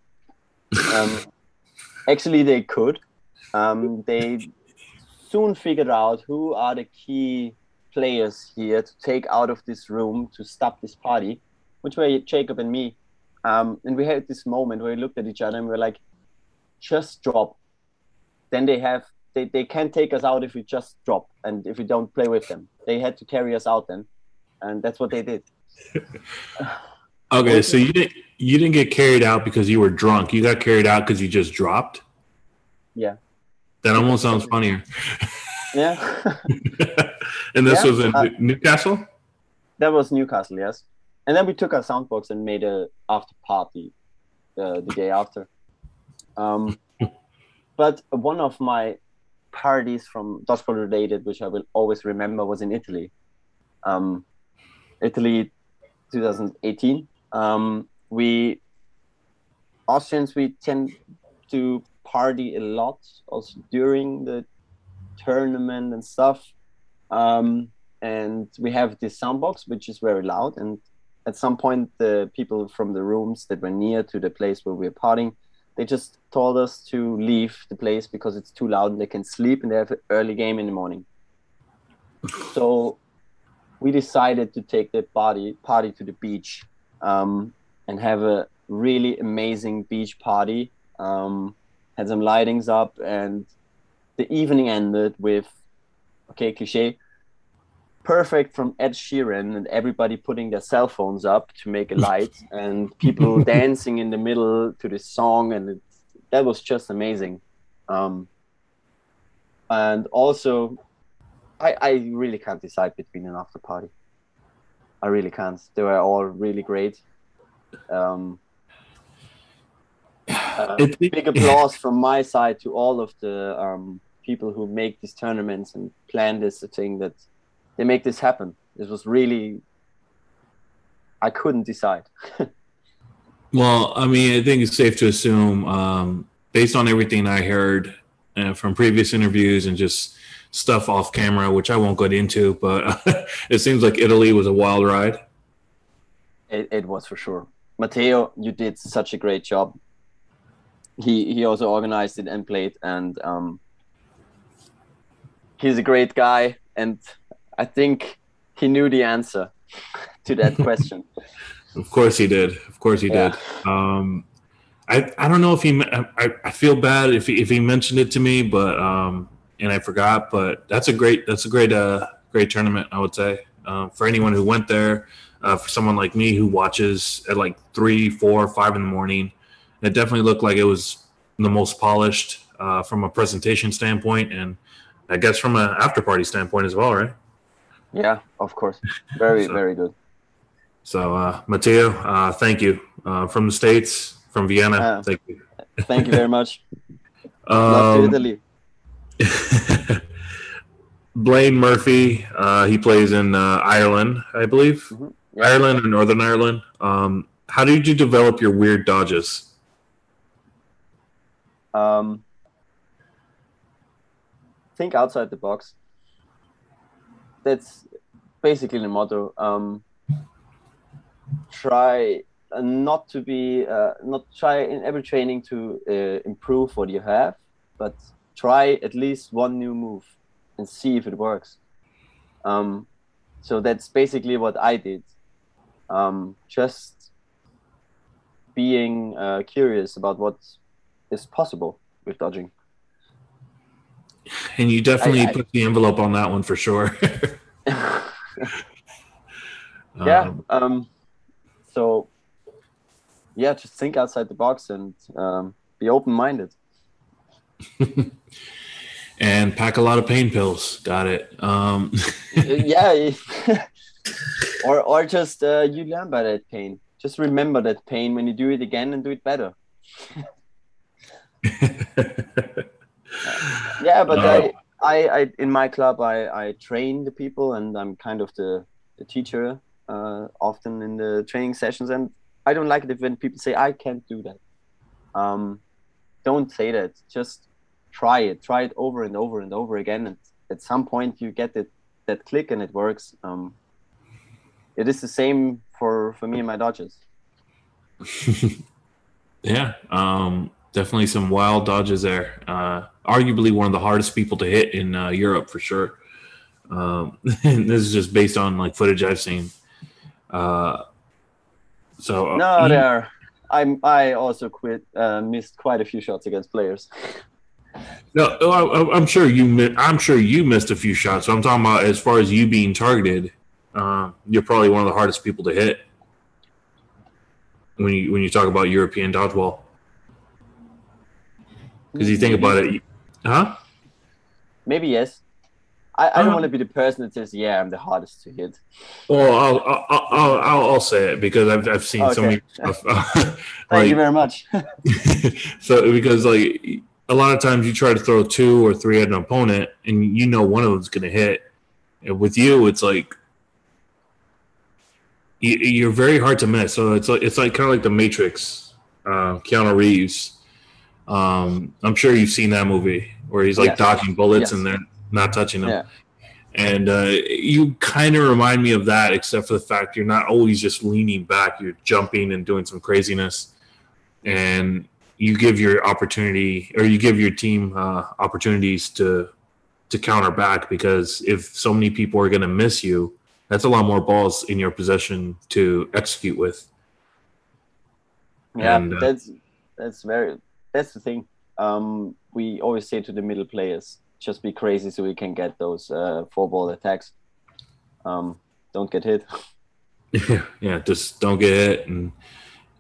[SPEAKER 2] Um, actually, they could. Um, they soon figured out who are the key players here to take out of this room to stop this party, which were Jacob and me. Um, and we had this moment where we looked at each other and we were like, just drop. Then they have they, they can't take us out if we just drop and if we don't play with them. They had to carry us out then. And that's what they did.
[SPEAKER 1] Okay, so you didn't you didn't get carried out because you were drunk. You got carried out because you just dropped.
[SPEAKER 2] Yeah.
[SPEAKER 1] That almost sounds funnier.
[SPEAKER 2] Yeah.
[SPEAKER 1] and this
[SPEAKER 2] Yeah,
[SPEAKER 1] was in
[SPEAKER 2] uh,
[SPEAKER 1] Newcastle.
[SPEAKER 2] That was Newcastle, yes. And then we took our soundbox and made a after party uh, the day after. Um, but one of my parties from dodgeball related, which I will always remember, was in Italy. Um, Italy, 2018. Um, we Austrians we tend to party a lot, also during the tournament and stuff. Um, and we have this soundbox which is very loud and at some point the people from the rooms that were near to the place where we were partying they just told us to leave the place because it's too loud and they can sleep and they have an early game in the morning. So we decided to take the party party to the beach um, and have a really amazing beach party um, had some lightings up and the evening ended with okay cliche perfect from Ed Sheeran and everybody putting their cell phones up to make a light and people dancing in the middle to this song and it, that was just amazing. Um, and also I, I really can't decide between an after party. I really can't. They were all really great. Um, uh,
[SPEAKER 1] It-
[SPEAKER 2] big applause from my side to all of the um, people who make these tournaments and plan this thing that they make this happen. This was really I couldn't decide.
[SPEAKER 1] Well, I mean, I think it's safe to assume, um, based on everything I heard uh, from previous interviews and just stuff off camera, which I won't get into, but it seems like Italy was a wild ride.
[SPEAKER 2] It, it was for sure. Matteo, you did such a great job. He he also organized it and played, and um, he's a great guy. And I think he knew the answer to that question.
[SPEAKER 1] Of course he did. Of course he
[SPEAKER 2] Yeah.
[SPEAKER 1] did. Um, I I don't know if he. I, I feel bad if he, if he mentioned it to me, but um, and I forgot. But that's a great that's a great uh great tournament. I would say um, for anyone who went there. Uh, for someone like me who watches at like three, four, five in the morning, it definitely looked like it was the most polished uh, from a presentation standpoint, and I guess from an after party standpoint as well, right?
[SPEAKER 2] Yeah, of course. Very
[SPEAKER 1] So-
[SPEAKER 2] very good.
[SPEAKER 1] So, uh, Matteo, uh, thank you uh, from the states, from Vienna.
[SPEAKER 2] Yeah.
[SPEAKER 1] Thank you.
[SPEAKER 2] Thank you very much. Love to
[SPEAKER 1] Um,
[SPEAKER 2] Italy.
[SPEAKER 1] Blaine Murphy, uh, he plays in uh, Ireland, I believe.
[SPEAKER 2] Mhm. Yeah.
[SPEAKER 1] Ireland or Northern Ireland. Um, how did you develop your weird dodges?
[SPEAKER 2] Um, think outside the box. That's basically the motto. Um, try uh, not to be, uh, not try in every training to uh, improve what you have, but try at least one new move and see if it works. Um, so that's basically what I did. Um, just being uh, curious about what is possible with dodging.
[SPEAKER 1] And you definitely I, I, put the envelope on that one for sure.
[SPEAKER 2] yeah. Um, um, so, yeah, just think outside the box and um, be open minded.
[SPEAKER 1] and pack a lot of pain pills. Got it. Um.
[SPEAKER 2] yeah. or or just uh, you learn by that pain. Just remember that pain when you do it again and do it better. yeah, but I, I, I, in my club, I, I train the people, and I'm kind of the, the teacher uh, often in the training sessions. And I don't like it when people say I can't do that. Um, don't say that. Just try it. Try it over and over and over again, and at some point you get it that click and it works. Um, it is the same for for me and my dodges.
[SPEAKER 1] yeah, um, definitely some wild dodges there. Uh, arguably one of the hardest people to hit in uh, Europe for sure. Um, this is just based on like footage I've seen. Uh, so
[SPEAKER 2] uh, no, there. I I also quit. Uh, missed quite a few shots against players.
[SPEAKER 1] No, oh, I, am sure you. I'm sure you missed a few shots. So I'm talking about as far as you being targeted. Uh, you're probably one of the hardest people to hit when you when you talk about European dodgeball. Because you think about it, huh?
[SPEAKER 2] Maybe yes. I, I don't uh, want to be the person that says, "Yeah, I'm the hardest to hit."
[SPEAKER 1] Well, I'll I'll I'll, I'll, I'll say it because I've I've seen okay. so many
[SPEAKER 2] stuff. like, Thank you very much.
[SPEAKER 1] so because like a lot of times you try to throw two or three at an opponent, and you know one of them's going to hit. And with you, it's like you're very hard to miss. So it's like it's like kind of like the Matrix, uh, Keanu Reeves. Um, I'm sure you've seen that movie where he's like yes. dodging bullets yes. and they're not touching them. Yeah. And uh, you kind of remind me of that, except for the fact you're not always just leaning back; you're jumping and doing some craziness, and you give your opportunity or you give your team uh, opportunities to to counter back because if so many people are going to miss you, that's a lot more balls in your possession to execute with.
[SPEAKER 2] Yeah, and, uh, that's that's very that's the thing. Um, we always say to the middle players, just be crazy so we can get those uh, four ball attacks. Um, don't get hit.
[SPEAKER 1] Yeah, yeah, just don't get hit. And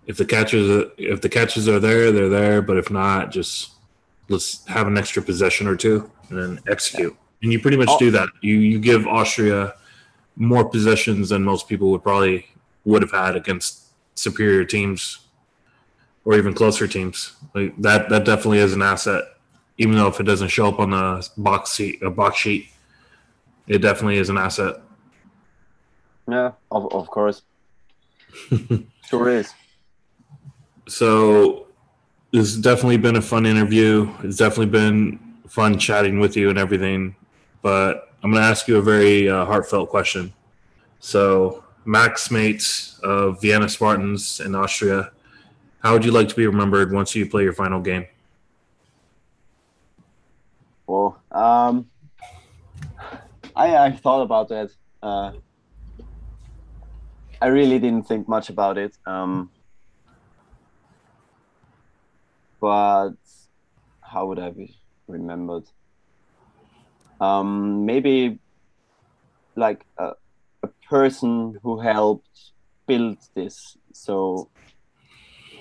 [SPEAKER 1] if the catchers are, if the catches are there, they're there. But if not, just let's have an extra possession or two and then execute. Yeah. And you pretty much oh. do that. You you give Austria more possessions than most people would probably would have had against superior teams or even closer teams. Like that that definitely is an asset, even though if it doesn't show up on the box sheet a box sheet, it definitely is an asset.
[SPEAKER 2] Yeah, of of course. sure is.
[SPEAKER 1] So this has definitely been a fun interview. It's definitely been fun chatting with you and everything. But I'm going to ask you a very uh, heartfelt question. So, Max Maetz of Vienna Spartans in Austria, how would you like to be remembered once you play your final game?
[SPEAKER 2] Well, um, I I thought about that. Uh, I really didn't think much about it. Um, but how would I be remembered? Um, maybe like a, a person who helped build this so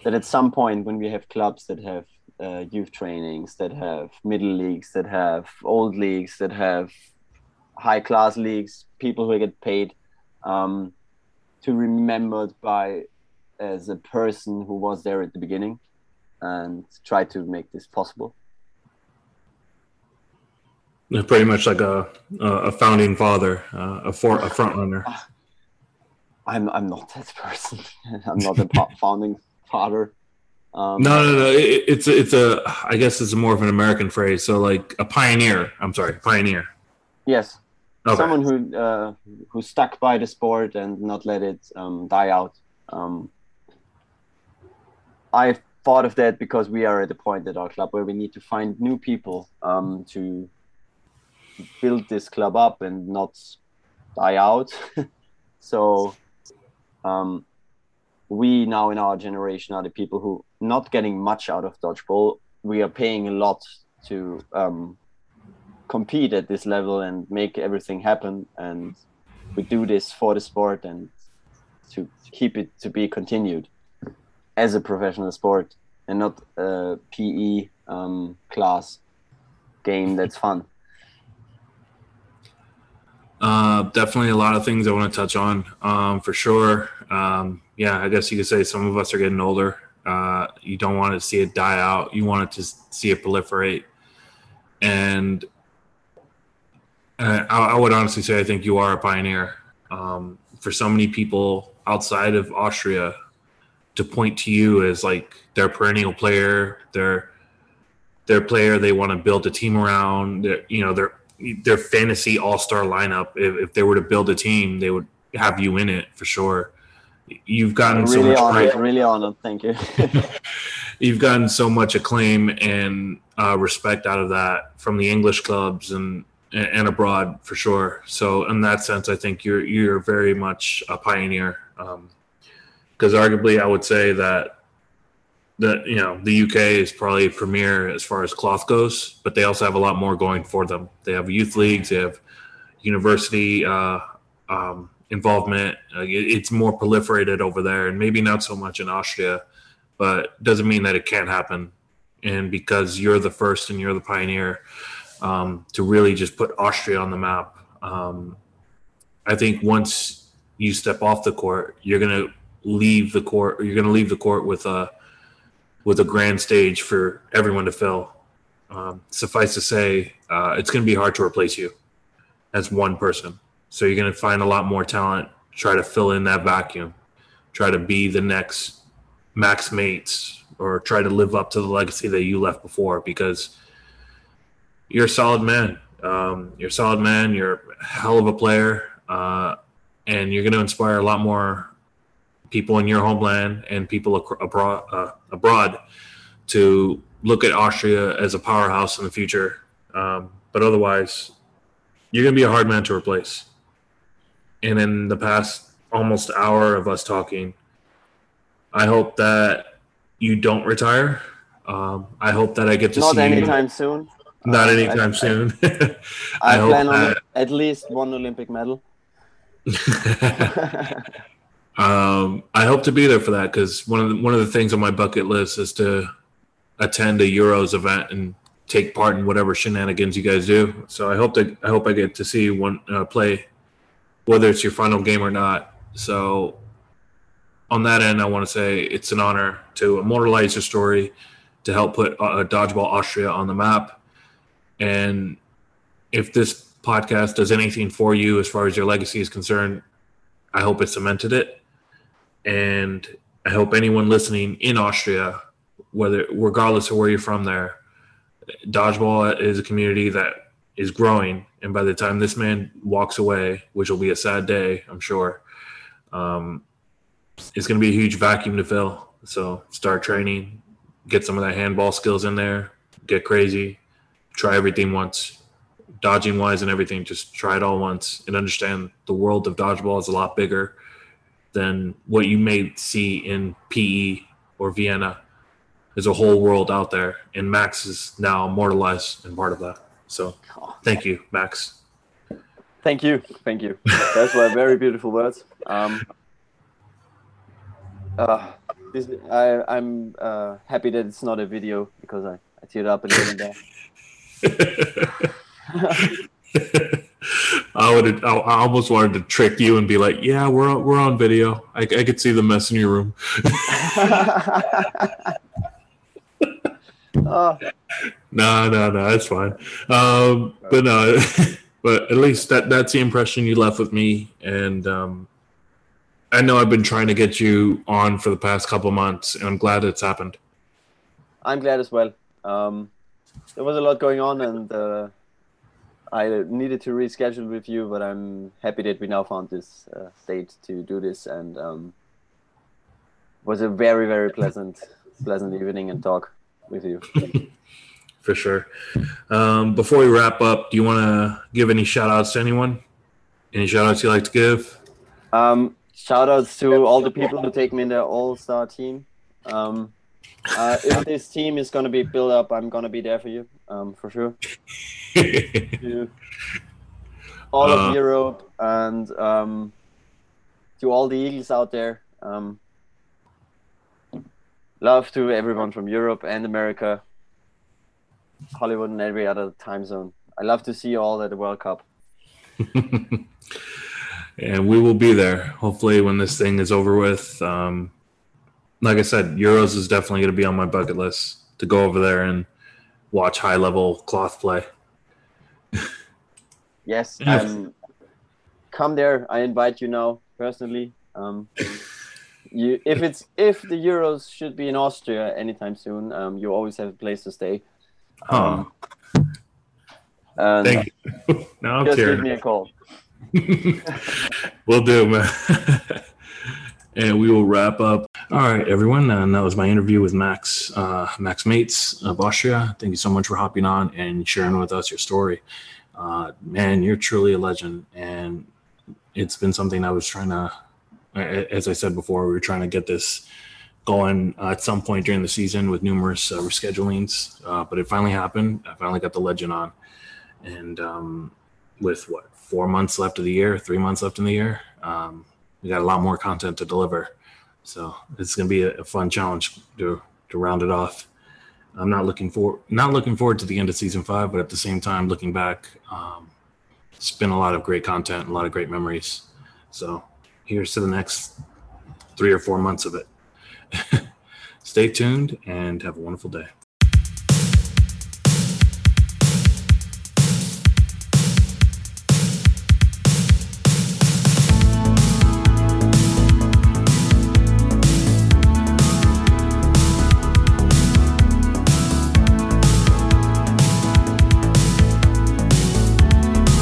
[SPEAKER 2] that at some point when we have clubs that have uh, youth trainings that have middle leagues that have old leagues that have high class leagues people who get paid um, to remembered by as a person who was there at the beginning and try to make this possible.
[SPEAKER 1] Pretty much like a a founding father, uh, a for a front runner.
[SPEAKER 2] I'm I'm not that person. I'm not a founding father.
[SPEAKER 1] Um, no, no, no. It, it's it's a. I guess it's more of an American phrase. So like a pioneer. I'm sorry, pioneer.
[SPEAKER 2] Yes. Okay. Someone who uh, who stuck by the sport and not let it um, die out. Um, I thought of that because we are at a point at our club where we need to find new people um, to build this club up and not die out. so, um, we now in our generation are the people who not getting much out of dodgeball. We are paying a lot to um, compete at this level and make everything happen. And we do this for the sport and to keep it to be continued as a professional sport and not a PE um, class game that's fun.
[SPEAKER 1] Uh, definitely a lot of things I want to touch on um, for sure. Um, yeah, I guess you could say some of us are getting older. Uh, you don't want to see it die out. You want it to see it proliferate. And uh, I, I, would honestly say I think you are a pioneer. Um, for so many people outside of Austria to point to you as like their perennial player, their their player they want to build a team around, their, you know, their their fantasy all star lineup. If, if they were to build a team, they would have you in it for sure. You've gotten
[SPEAKER 2] really
[SPEAKER 1] so much
[SPEAKER 2] honored, really honored. Thank you.
[SPEAKER 1] You've gotten so much acclaim and uh, respect out of that from the English clubs and and abroad for sure. So in that sense, I think you're you're very much a pioneer. Because um, arguably, I would say that that you know the UK is probably premier as far as cloth goes, but they also have a lot more going for them. They have youth leagues, they have university uh, um, involvement. Uh, it's more proliferated over there, and maybe not so much in Austria, but doesn't mean that it can't happen. And because you're the first and you're the pioneer um, to really just put Austria on the map, um, I think once you step off the court, you're gonna leave the court. You're gonna leave the court with a with a grand stage for everyone to fill. Um, suffice to say, uh, it's going to be hard to replace you as one person. So you're going to find a lot more talent, try to fill in that vacuum, try to be the next Max Maetz, or try to live up to the legacy that you left before because you're a solid man. Um, you're a solid man. You're a hell of a player. Uh, and you're going to inspire a lot more people in your homeland and people abroad, uh, abroad to look at Austria as a powerhouse in the future. Um, but otherwise, you're going to be a hard man to replace. And in the past almost hour of us talking, I hope that you don't retire. Um, I hope that I get to
[SPEAKER 2] Not
[SPEAKER 1] see
[SPEAKER 2] you. Not anytime soon.
[SPEAKER 1] Not uh, anytime I, soon.
[SPEAKER 2] I, I, I plan on at least one Olympic medal.
[SPEAKER 1] Um, I hope to be there for that because one of the, one of the things on my bucket list is to attend a Euros event and take part in whatever shenanigans you guys do. So I hope I hope I get to see one uh, play, whether it's your final game or not. So on that end, I want to say it's an honor to immortalize your story, to help put uh, Dodgeball Austria on the map, and if this podcast does anything for you as far as your legacy is concerned, I hope it cemented it and I hope anyone listening in Austria, whether regardless of where you're from, there, dodgeball is a community that is growing. And by the time this man walks away, which will be a sad day, I'm sure, um, it's going to be a huge vacuum to fill. So start training, get some of that handball skills in there, get crazy, try everything once, dodging wise and everything. Just try it all once and understand the world of dodgeball is a lot bigger than what you may see in PE or Vienna. There's a whole world out there, and Max is now immortalized and part of that. So, thank you, Max.
[SPEAKER 2] Thank you, thank you. Those were very beautiful words. Um, uh, this, I, I'm uh, happy that it's not a video because I, I teared up and didn't
[SPEAKER 1] there. I would. I, almost wanted to trick you and be like, "Yeah, we're on, we're on video. I, I could see the mess in your room." oh. No, no, no. That's fine. Um, but no, but at least that that's the impression you left with me, and um, I know I've been trying to get you on for the past couple months, and I'm glad it's happened.
[SPEAKER 2] I'm glad as well. Um, there was a lot going on, and. Uh I needed to reschedule with you, but I'm happy that we now found this uh, date to do this, and um, was a very very pleasant pleasant evening and talk with you.
[SPEAKER 1] For sure. Um, before we wrap up, do you want to give any shout outs to anyone? Any shout outs you like to give?
[SPEAKER 2] Um, shout outs to all the people who take me in their all star team. Um, uh, if this team is going to be built up, I'm going to be there for you, um, for sure. to all
[SPEAKER 1] Uh.
[SPEAKER 2] of Europe and um, to all the Eagles out there. Um, love to everyone from Europe and America, Hollywood, and every other time zone. I love to see you all at the World Cup.
[SPEAKER 1] and we will be there hopefully when this thing is over with. Um, like I said, Euros is definitely going to be on my bucket list to go over there and watch high level cloth play.
[SPEAKER 2] Yes,
[SPEAKER 1] Yes.
[SPEAKER 2] um, come there. I invite you now personally. Um, you, if it's if the Euros should be in Austria anytime soon, um, you always have a place to stay.
[SPEAKER 1] Huh.
[SPEAKER 2] And
[SPEAKER 1] Thank you. now I'm
[SPEAKER 2] just give me a call.
[SPEAKER 1] We'll do, man. And we will wrap up. All right, everyone. And that was my interview with Max, uh, Max Maetz of Austria. Thank you so much for hopping on and sharing with us your story. Uh, man, you're truly a legend. And it's been something I was trying to, as I said before, we were trying to get this going uh, at some point during the season with numerous uh, reschedulings. Uh, but it finally happened. I finally got the legend on. And um, with what four months left of the year, three months left in the year. Um, we got a lot more content to deliver, so it's going to be a, fun challenge to to round it off. I'm not looking for not looking forward to the end of season five, but at the same time, looking back, um, it's been a lot of great content, a lot of great memories. So here's to the next three or four months of it. Stay tuned and have a wonderful day.